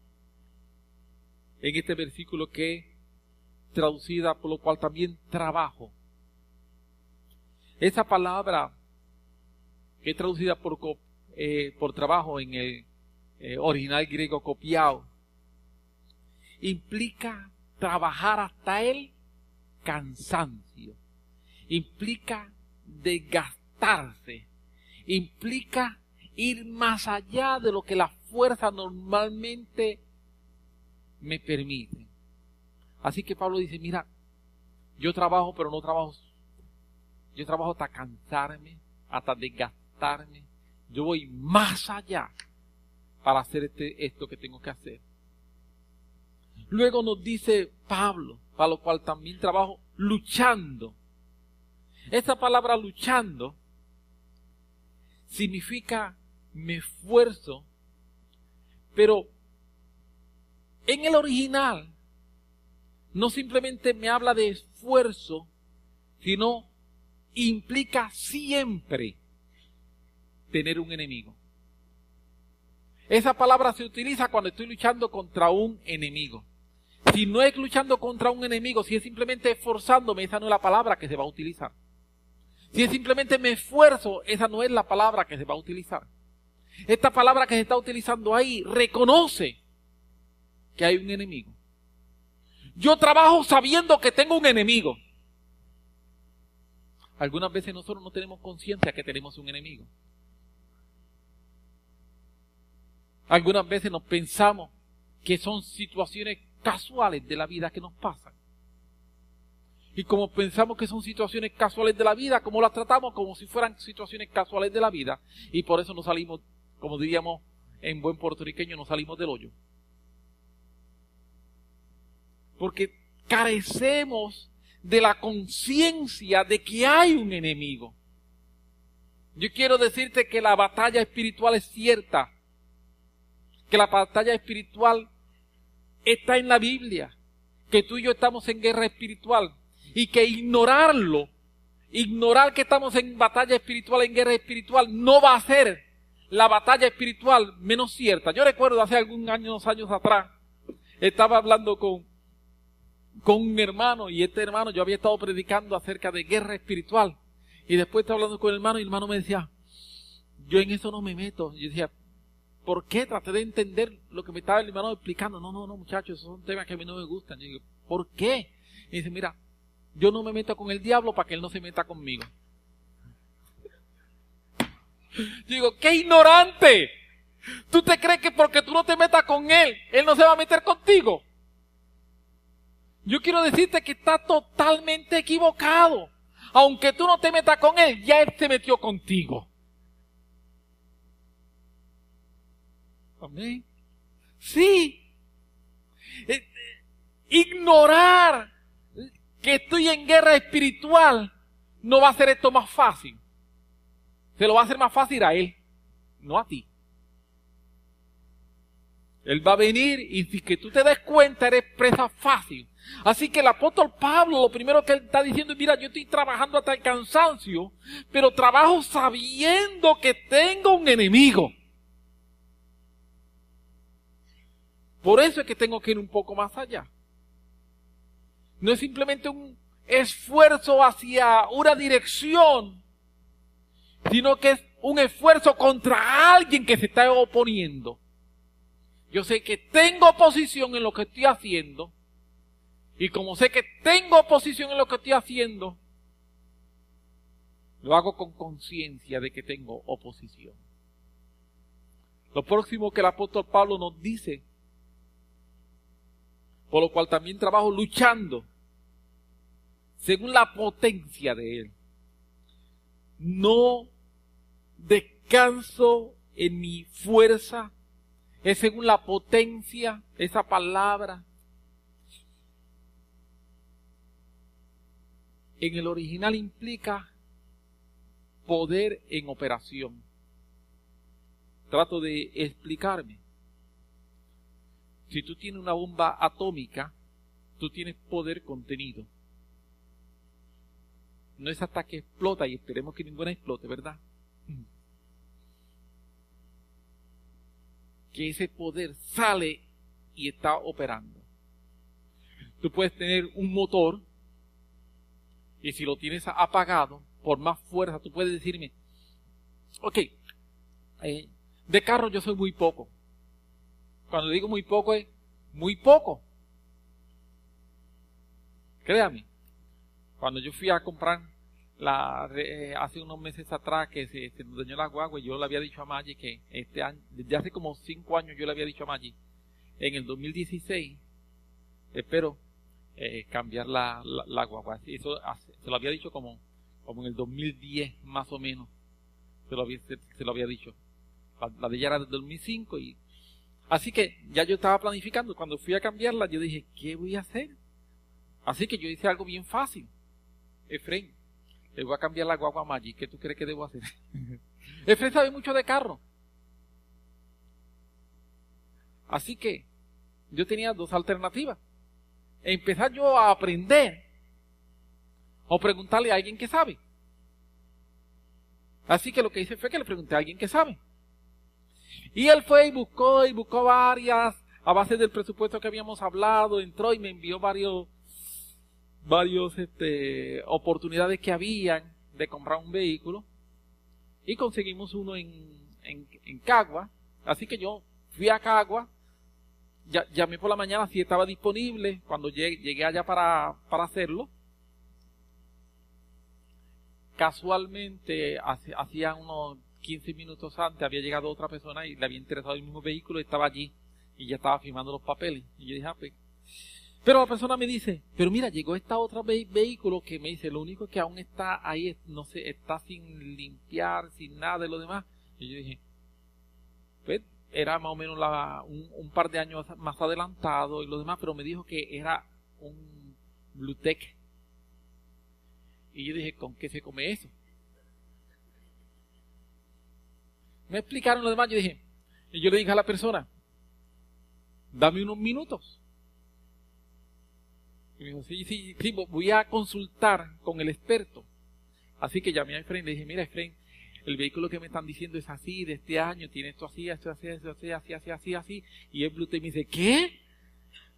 en este versículo que traducida por lo cual también trabajo. Esa palabra que es traducida por, eh, por trabajo en el eh, original griego copiado, implica trabajar hasta el cansancio, implica desgastarse, implica ir más allá de lo que la fuerza normalmente me permite. Así que Pablo dice, mira, yo trabajo, pero no trabajo yo trabajo hasta cansarme, hasta desgastarme. Yo voy más allá para hacer este, esto que tengo que hacer. Luego nos dice Pablo, para lo cual también trabajo luchando. Esta palabra luchando significa me esfuerzo, pero en el original no simplemente me habla de esfuerzo, sino implica siempre tener un enemigo. Esa palabra se utiliza cuando estoy luchando contra un enemigo. Si no es luchando contra un enemigo, si es simplemente esforzándome, esa no es la palabra que se va a utilizar. Si es simplemente me esfuerzo, esa no es la palabra que se va a utilizar. Esta palabra que se está utilizando ahí reconoce que hay un enemigo. Yo trabajo sabiendo que tengo un enemigo. Algunas veces nosotros no tenemos conciencia que tenemos un enemigo. Algunas veces nos pensamos que son situaciones casuales de la vida que nos pasan. Y como pensamos que son situaciones casuales de la vida, como las tratamos como si fueran situaciones casuales de la vida. Y por eso nos salimos, como diríamos en buen puertorriqueño, nos salimos del hoyo. Porque carecemos de la conciencia de que hay un enemigo. Yo quiero decirte que la batalla espiritual es cierta, que la batalla espiritual está en la Biblia, que tú y yo estamos en guerra espiritual y que ignorarlo, ignorar que estamos en batalla espiritual, en guerra espiritual, no va a hacer la batalla espiritual menos cierta. Yo recuerdo hace algunos años, años atrás, estaba hablando con, con un hermano y este hermano yo había estado predicando acerca de guerra espiritual y después estaba hablando con el hermano y el hermano me decía, yo en eso no me meto. Yo decía, ¿por qué? Traté de entender lo que me estaba el hermano explicando. No, no, no, muchachos, esos son temas que a mí no me gustan. Yo digo, ¿por qué? Y dice, mira, yo no me meto con el diablo para que él no se meta conmigo. Digo, qué ignorante. ¿Tú te crees que porque tú no te metas con él, él no se va a meter contigo? Yo quiero decirte que está totalmente equivocado. Aunque tú no te metas con él, ya él se metió contigo. Amén. Sí. Eh, eh, ignorar que estoy en guerra espiritual no va a hacer esto más fácil. Se lo va a hacer más fácil a él, no a ti. Él va a venir y si que tú te des cuenta eres presa fácil. Así que el apóstol Pablo lo primero que él está diciendo es, mira, yo estoy trabajando hasta el cansancio, pero trabajo sabiendo que tengo un enemigo. Por eso es que tengo que ir un poco más allá. No es simplemente un esfuerzo hacia una dirección, sino que es un esfuerzo contra alguien que se está oponiendo. Yo sé que tengo oposición en lo que estoy haciendo, y como sé que tengo oposición en lo que estoy haciendo, lo hago con conciencia de que tengo oposición. Lo próximo que el apóstol Pablo nos dice, por lo cual también trabajo luchando según la potencia de Él. No descanso en mi fuerza, es según la potencia, esa palabra. En el original implica poder en operación. Trato de explicarme. Si tú tienes una bomba atómica, tú tienes poder contenido no es hasta que explota y esperemos que ninguna explote, ¿verdad? Que ese poder sale y está operando. Tú puedes tener un motor y si lo tienes apagado, por más fuerza, tú puedes decirme, ok, eh, de carro yo soy muy poco. Cuando digo muy poco es muy poco. Créame, cuando yo fui a comprar la, eh, hace unos meses atrás que se, se dañó la guagua, yo le había dicho a Maggi que este año, desde hace como cinco años yo le había dicho a Maggi, en el 2016 espero eh, cambiar la, la, guagua. Eso se lo había dicho como, como en el 2010 más o menos, se lo había, se, lo había dicho. La, de ella era del 2005 y... Así que ya yo estaba planificando, cuando fui a cambiarla yo dije, ¿qué voy a hacer? Así que yo hice algo bien fácil. Efraín, le voy a cambiar la guagua Magic, ¿qué tú crees que debo hacer? Efraín sabe mucho de carro. Así que yo tenía dos alternativas. Empezar yo a aprender o preguntarle a alguien que sabe. Así que lo que hice fue que le pregunté a alguien que sabe. Y él fue y buscó y buscó varias, a base del presupuesto que habíamos hablado, entró y me envió varios, varios, este, oportunidades que habían de comprar un vehículo. Y conseguimos uno en, en, Cagua. Así que yo fui a Cagua, ya, llamé por la mañana si estaba disponible, cuando llegué, llegué allá para, para hacerlo casualmente hacía unos 15 minutos antes había llegado otra persona y le había interesado el mismo vehículo y estaba allí y ya estaba firmando los papeles. Y yo dije, ah, pues. Pero la persona me dice, pero mira, llegó esta otra vehículo que me dice, lo único que aún está ahí, no sé, está sin limpiar, sin nada de lo demás. Y yo dije, pues era más o menos un par de años más adelantado y lo demás, pero me dijo que era un Bluetech y yo dije, ¿con qué se come eso? Me explicaron lo demás, yo dije, y yo le dije a la persona, dame unos minutos. Me dijo, sí, sí, sí, voy a consultar con el experto. Así que llamé a Efraín le dije, mira Efraín, el vehículo que me están diciendo es así, de este año, tiene esto así, esto así, esto así, así, así, así, así. Y el Bluetooth me dice, ¿qué?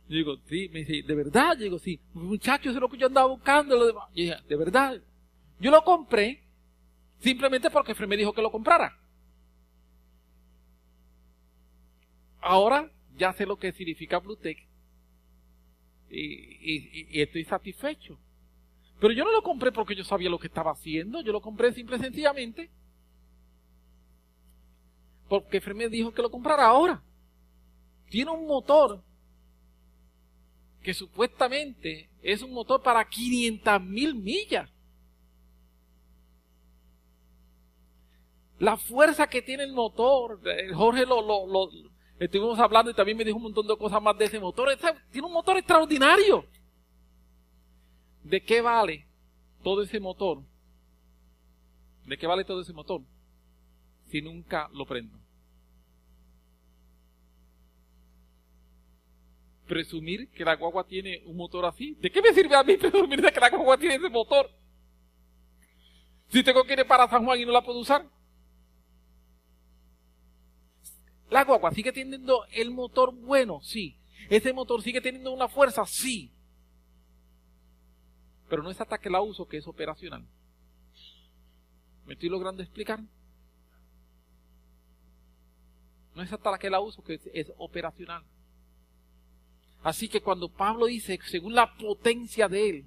Yo digo, sí, me dice, ¿de verdad? Yo digo, sí, muchachos, eso es lo que yo andaba buscando. Lo demás. Yo dije, ¿de verdad? Yo lo compré simplemente porque Fred me dijo que lo comprara. Ahora ya sé lo que significa Bluetech y, estoy satisfecho. Pero yo no lo compré porque yo sabía lo que estaba haciendo, yo lo compré simple y sencillamente porque Fred me dijo que lo comprara ahora. Tiene un motor que supuestamente es un motor para 500 mil millas. La fuerza que tiene el motor, eh, Jorge lo, lo, estuvimos hablando y también me dijo un montón de cosas más de ese motor. tiene un motor extraordinario. ¿De qué vale todo ese motor? ¿De qué vale todo ese motor? Si nunca lo prendo. presumir que la guagua tiene un motor así. ¿De qué me sirve a mí presumir de que la guagua tiene ese motor? Si tengo que ir para San Juan y no la puedo usar. La guagua sigue teniendo el motor bueno, sí. Ese motor sigue teniendo una fuerza, sí. Pero no es hasta que la uso que es operacional. ¿Me estoy logrando explicar? No es hasta que la uso que es operacional. Así que cuando Pablo dice, según la potencia de él,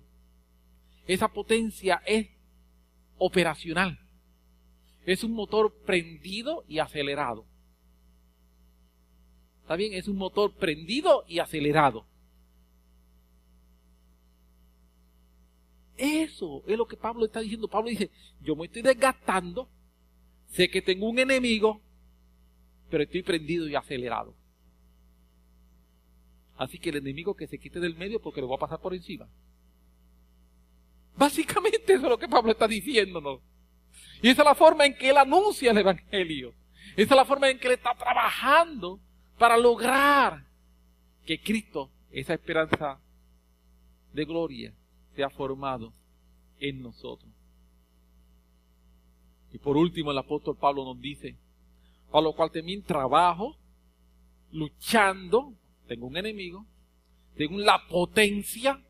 esa potencia es operacional. Es un motor prendido y acelerado. ¿Está bien? Es un motor prendido y acelerado. Eso es lo que Pablo está diciendo. Pablo dice, yo me estoy desgastando, sé que tengo un enemigo, pero estoy prendido y acelerado. Así que el enemigo que se quite del medio porque lo va a pasar por encima. Básicamente eso es lo que Pablo está diciéndonos. Y esa es la forma en que él anuncia el Evangelio. Esa es la forma en que él está trabajando para lograr que Cristo, esa esperanza de gloria, sea formado en nosotros. Y por último el apóstol Pablo nos dice, a lo cual también trabajo, luchando tengo un enemigo, tengo la potencia,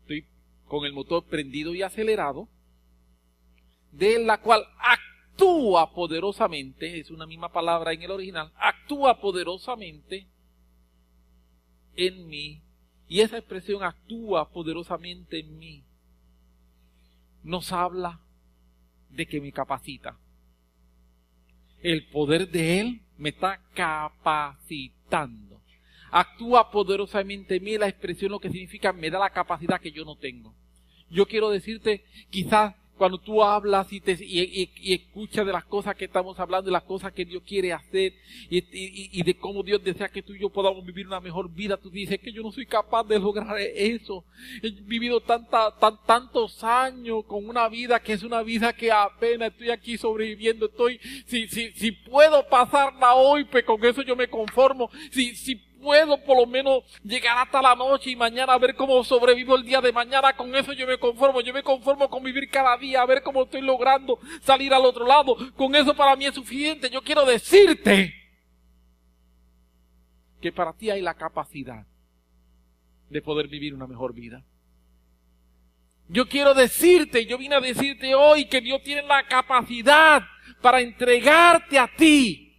estoy con el motor prendido y acelerado, de la cual actúa poderosamente, es una misma palabra en el original, actúa poderosamente en mí, y esa expresión actúa poderosamente en mí, nos habla de que me capacita. El poder de Él me está capacitando actúa poderosamente en mí, la expresión lo que significa me da la capacidad que yo no tengo. Yo quiero decirte, quizás cuando tú hablas y, te, y, escuchas de las cosas que estamos hablando, de las cosas que Dios quiere hacer y, de cómo Dios desea que tú y yo podamos vivir una mejor vida, tú dices que yo no soy capaz de lograr eso. He vivido tanta, tan, tantos años con una vida que es una vida que apenas estoy aquí sobreviviendo. Estoy, si, si, si puedo pasarla hoy, pues con eso yo me conformo. Si, si puedo por lo menos llegar hasta la noche y mañana a ver cómo sobrevivo el día de mañana, con eso yo me conformo, yo me conformo con vivir cada día, a ver cómo estoy logrando salir al otro lado, con eso para mí es suficiente. Yo quiero decirte que para ti hay la capacidad de poder vivir una mejor vida. Yo quiero decirte, yo vine a decirte hoy que Dios tiene la capacidad para entregarte a ti,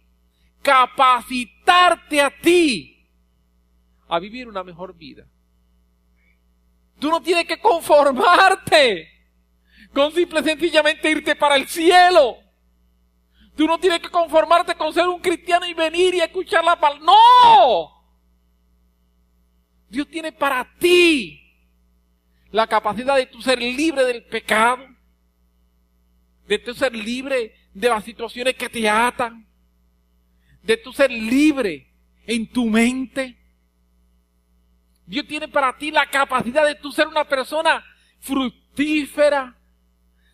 capacitarte a ti a vivir una mejor vida. Tú no tienes que conformarte con simple sencillamente irte para el cielo. Tú no tienes que conformarte con ser un cristiano y venir y escuchar la palabra. No. Dios tiene para ti la capacidad de tú ser libre del pecado, de tú ser libre de las situaciones que te atan, de tú ser libre en tu mente, Dios tiene para ti la capacidad de tú ser una persona fructífera,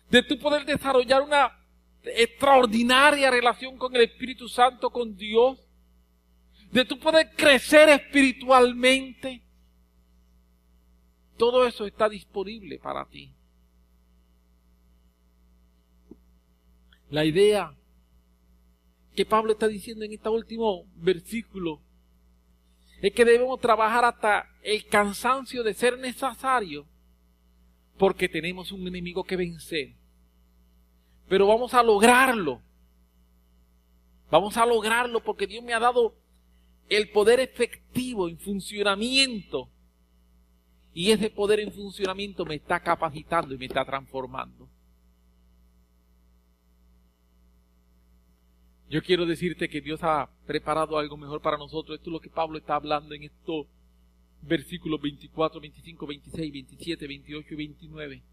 de tú poder desarrollar una extraordinaria relación con el Espíritu Santo, con Dios, de tú poder crecer espiritualmente. Todo eso está disponible para ti. La idea que Pablo está diciendo en este último versículo es que debemos trabajar hasta el cansancio de ser necesario porque tenemos un enemigo que vencer. Pero vamos a lograrlo. Vamos a lograrlo porque Dios me ha dado el poder efectivo en funcionamiento. Y ese poder en funcionamiento me está capacitando y me está transformando. Yo quiero decirte que Dios ha preparado algo mejor para nosotros. Esto es lo que Pablo está hablando en estos versículos 24, 25, 26, 27, 28 y 29.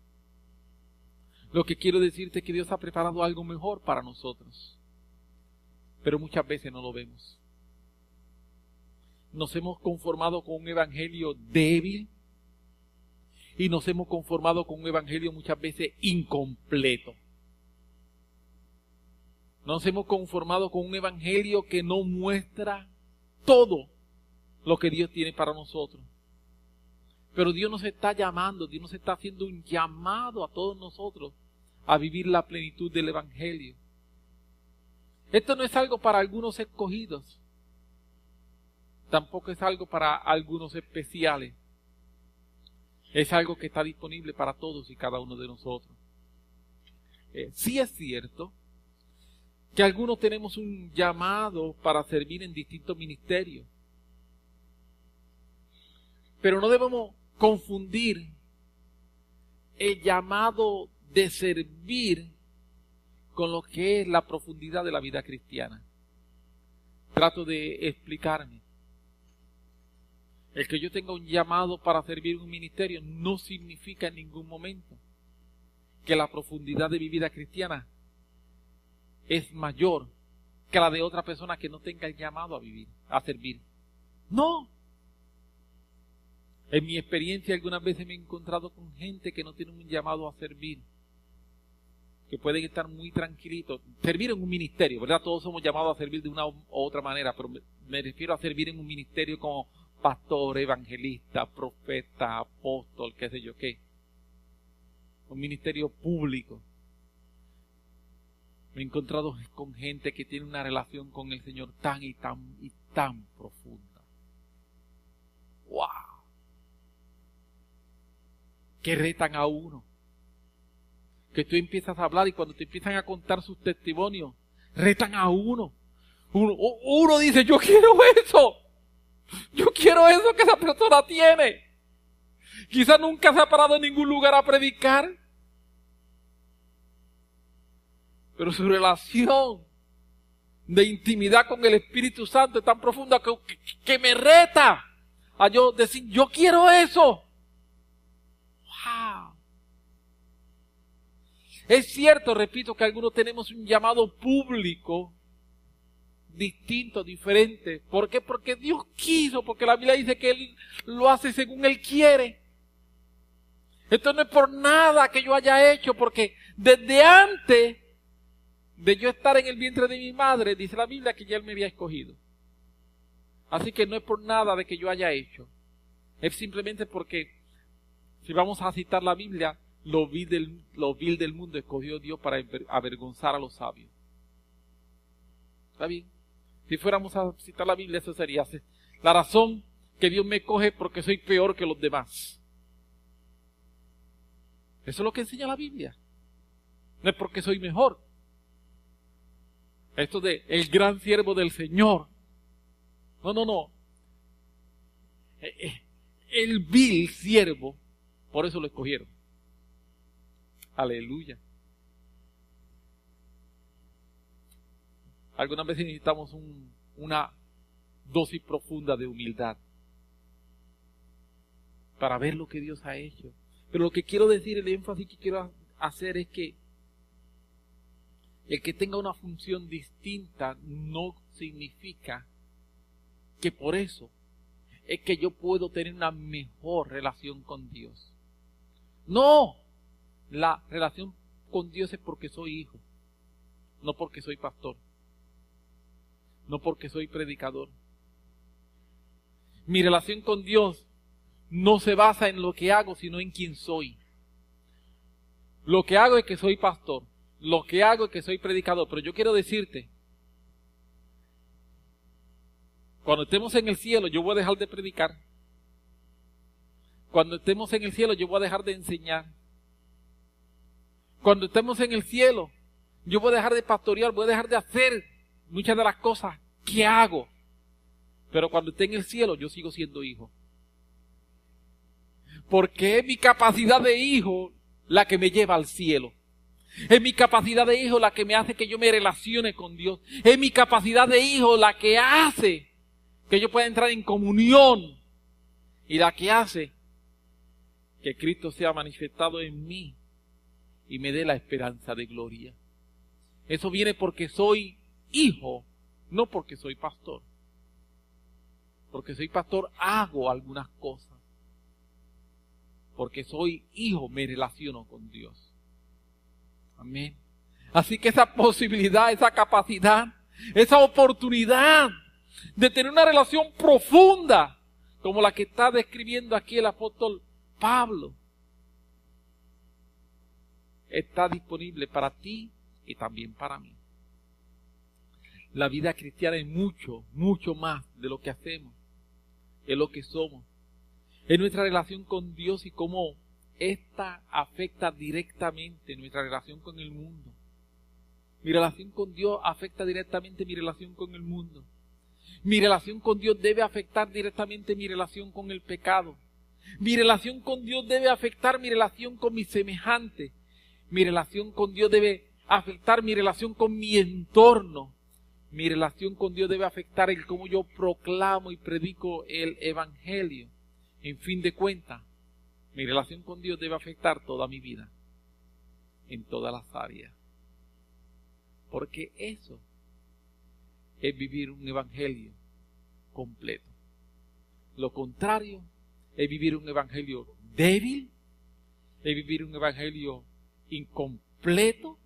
Lo que quiero decirte es que Dios ha preparado algo mejor para nosotros. Pero muchas veces no lo vemos. Nos hemos conformado con un evangelio débil y nos hemos conformado con un evangelio muchas veces incompleto. Nos hemos conformado con un evangelio que no muestra todo lo que Dios tiene para nosotros. Pero Dios nos está llamando, Dios nos está haciendo un llamado a todos nosotros a vivir la plenitud del evangelio. Esto no es algo para algunos escogidos. Tampoco es algo para algunos especiales. Es algo que está disponible para todos y cada uno de nosotros. Eh, sí es cierto que algunos tenemos un llamado para servir en distintos ministerios. Pero no debemos confundir el llamado de servir con lo que es la profundidad de la vida cristiana. Trato de explicarme. El que yo tenga un llamado para servir un ministerio no significa en ningún momento que la profundidad de mi vida cristiana es mayor que la de otra persona que no tenga el llamado a vivir, a servir. No. En mi experiencia algunas veces me he encontrado con gente que no tiene un llamado a servir, que pueden estar muy tranquilitos. Servir en un ministerio, ¿verdad? Todos somos llamados a servir de una u otra manera, pero me refiero a servir en un ministerio como pastor, evangelista, profeta, apóstol, qué sé yo qué. Un ministerio público. Me he encontrado con gente que tiene una relación con el Señor tan y tan y tan profunda. ¡Wow! Que retan a uno. Que tú empiezas a hablar y cuando te empiezan a contar sus testimonios, retan a uno. Uno, dice, yo quiero eso. Yo quiero eso que esa persona tiene. Quizás nunca se ha parado en ningún lugar a predicar Pero su relación de intimidad con el Espíritu Santo es tan profunda que, me reta a yo decir, yo quiero eso. Wow. Es cierto, repito, que algunos tenemos un llamado público distinto, diferente. ¿Por qué? Porque Dios quiso, porque la Biblia dice que Él lo hace según Él quiere. Esto no es por nada que yo haya hecho, porque desde antes de yo estar en el vientre de mi madre, dice la Biblia que ya Él me había escogido. Así que no es por nada de que yo haya hecho. Es simplemente porque, si vamos a citar la Biblia, lo vil del, lo vil del mundo escogió Dios para avergonzar a los sabios. ¿Está bien? Si fuéramos a citar la Biblia, eso sería la razón que Dios me coge porque soy peor que los demás. Eso es lo que enseña la Biblia. No es porque soy mejor. Esto de el gran siervo del Señor. No, no, no. Eh, eh, el vil siervo, por eso lo escogieron. Aleluya. Algunas veces necesitamos una dosis profunda de humildad para ver lo que Dios ha hecho. Pero lo que quiero decir, el énfasis que quiero hacer es que el que tenga una función distinta no significa que por eso es que yo puedo tener una mejor relación con Dios. No, la relación con Dios es porque soy hijo, no porque soy pastor, no porque soy predicador. Mi relación con Dios no se basa en lo que hago, sino en quién soy. Lo que hago es que soy pastor, lo que hago es que soy predicador, pero yo quiero decirte, cuando estemos en el cielo yo voy a dejar de predicar. Cuando estemos en el cielo yo voy a dejar de enseñar. Cuando estemos en el cielo yo voy a dejar de pastorear, voy a dejar de hacer muchas de las cosas que hago. Pero cuando esté en el cielo yo sigo siendo hijo. Porque es mi capacidad de hijo la que me lleva al cielo. Es mi capacidad de hijo la que me hace que yo me relacione con Dios. Es mi capacidad de hijo la que hace que yo pueda entrar en comunión y la que hace que Cristo sea manifestado en mí y me dé la esperanza de gloria. Eso viene porque soy hijo, no porque soy pastor. Porque soy pastor hago algunas cosas. Porque soy hijo me relaciono con Dios. Amén. Así que esa posibilidad, esa capacidad, esa oportunidad de tener una relación profunda como la que está describiendo aquí el apóstol Pablo, está disponible para ti y también para mí. La vida cristiana es mucho, mucho más de lo que hacemos, es lo que somos, es nuestra relación con Dios y cómo esta afecta directamente nuestra relación con el mundo. Mi relación con Dios afecta directamente mi relación con el mundo. Mi relación con Dios debe afectar directamente mi relación con el pecado. Mi relación con Dios debe afectar mi relación con mi semejante. Mi relación con Dios debe afectar mi relación con mi entorno. Mi relación con Dios debe afectar el cómo yo proclamo y predico el Evangelio. En fin de cuentas, mi relación con Dios debe afectar toda mi vida, en todas las áreas. Porque eso es vivir un evangelio completo. Lo contrario es vivir un evangelio débil, es vivir un evangelio incompleto,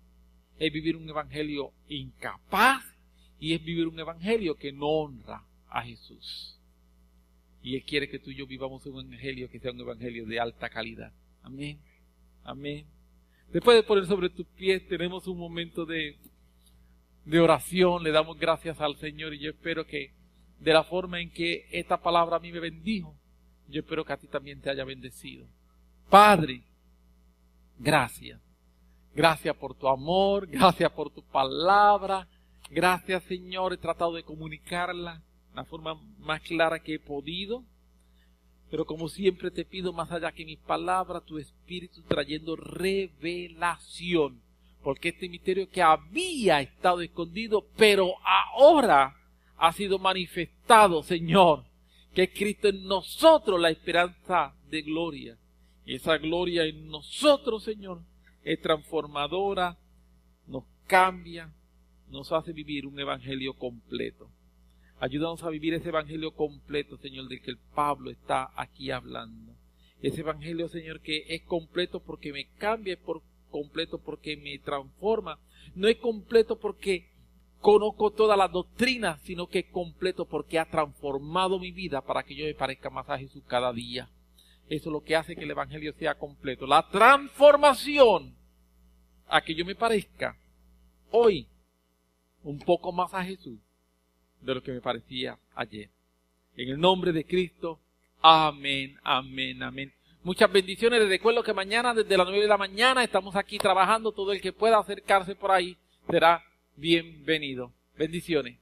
es vivir un evangelio incapaz y es vivir un evangelio que no honra a Jesús. Y Él quiere que tú y yo vivamos un evangelio que sea un evangelio de alta calidad. Amén. Amén. Después de poner sobre tus pies, tenemos un momento de de oración, le damos gracias al Señor y yo espero que de la forma en que esta palabra a mí me bendijo, yo espero que a ti también te haya bendecido. Padre, gracias. Gracias por tu amor, gracias por tu palabra, gracias Señor, he tratado de comunicarla de la forma más clara que he podido, pero como siempre te pido más allá que mis palabras, tu espíritu trayendo revelación. Porque este misterio que había estado escondido, pero ahora ha sido manifestado, Señor, que Cristo en nosotros la esperanza de gloria. Y esa gloria en nosotros, Señor, es transformadora, nos cambia, nos hace vivir un evangelio completo. Ayúdanos a vivir ese evangelio completo, Señor, del que el Pablo está aquí hablando. Ese evangelio, Señor, que es completo porque me cambia, es por completo porque me transforma. No es completo porque conozco toda la doctrina, sino que es completo porque ha transformado mi vida para que yo me parezca más a Jesús cada día. Eso es lo que hace que el Evangelio sea completo. La transformación a que yo me parezca hoy un poco más a Jesús de lo que me parecía ayer. En el nombre de Cristo, amén, amén, amén. Muchas bendiciones. Les recuerdo que mañana, desde las nueve de la mañana, estamos aquí trabajando. Todo el que pueda acercarse por ahí será bienvenido. Bendiciones.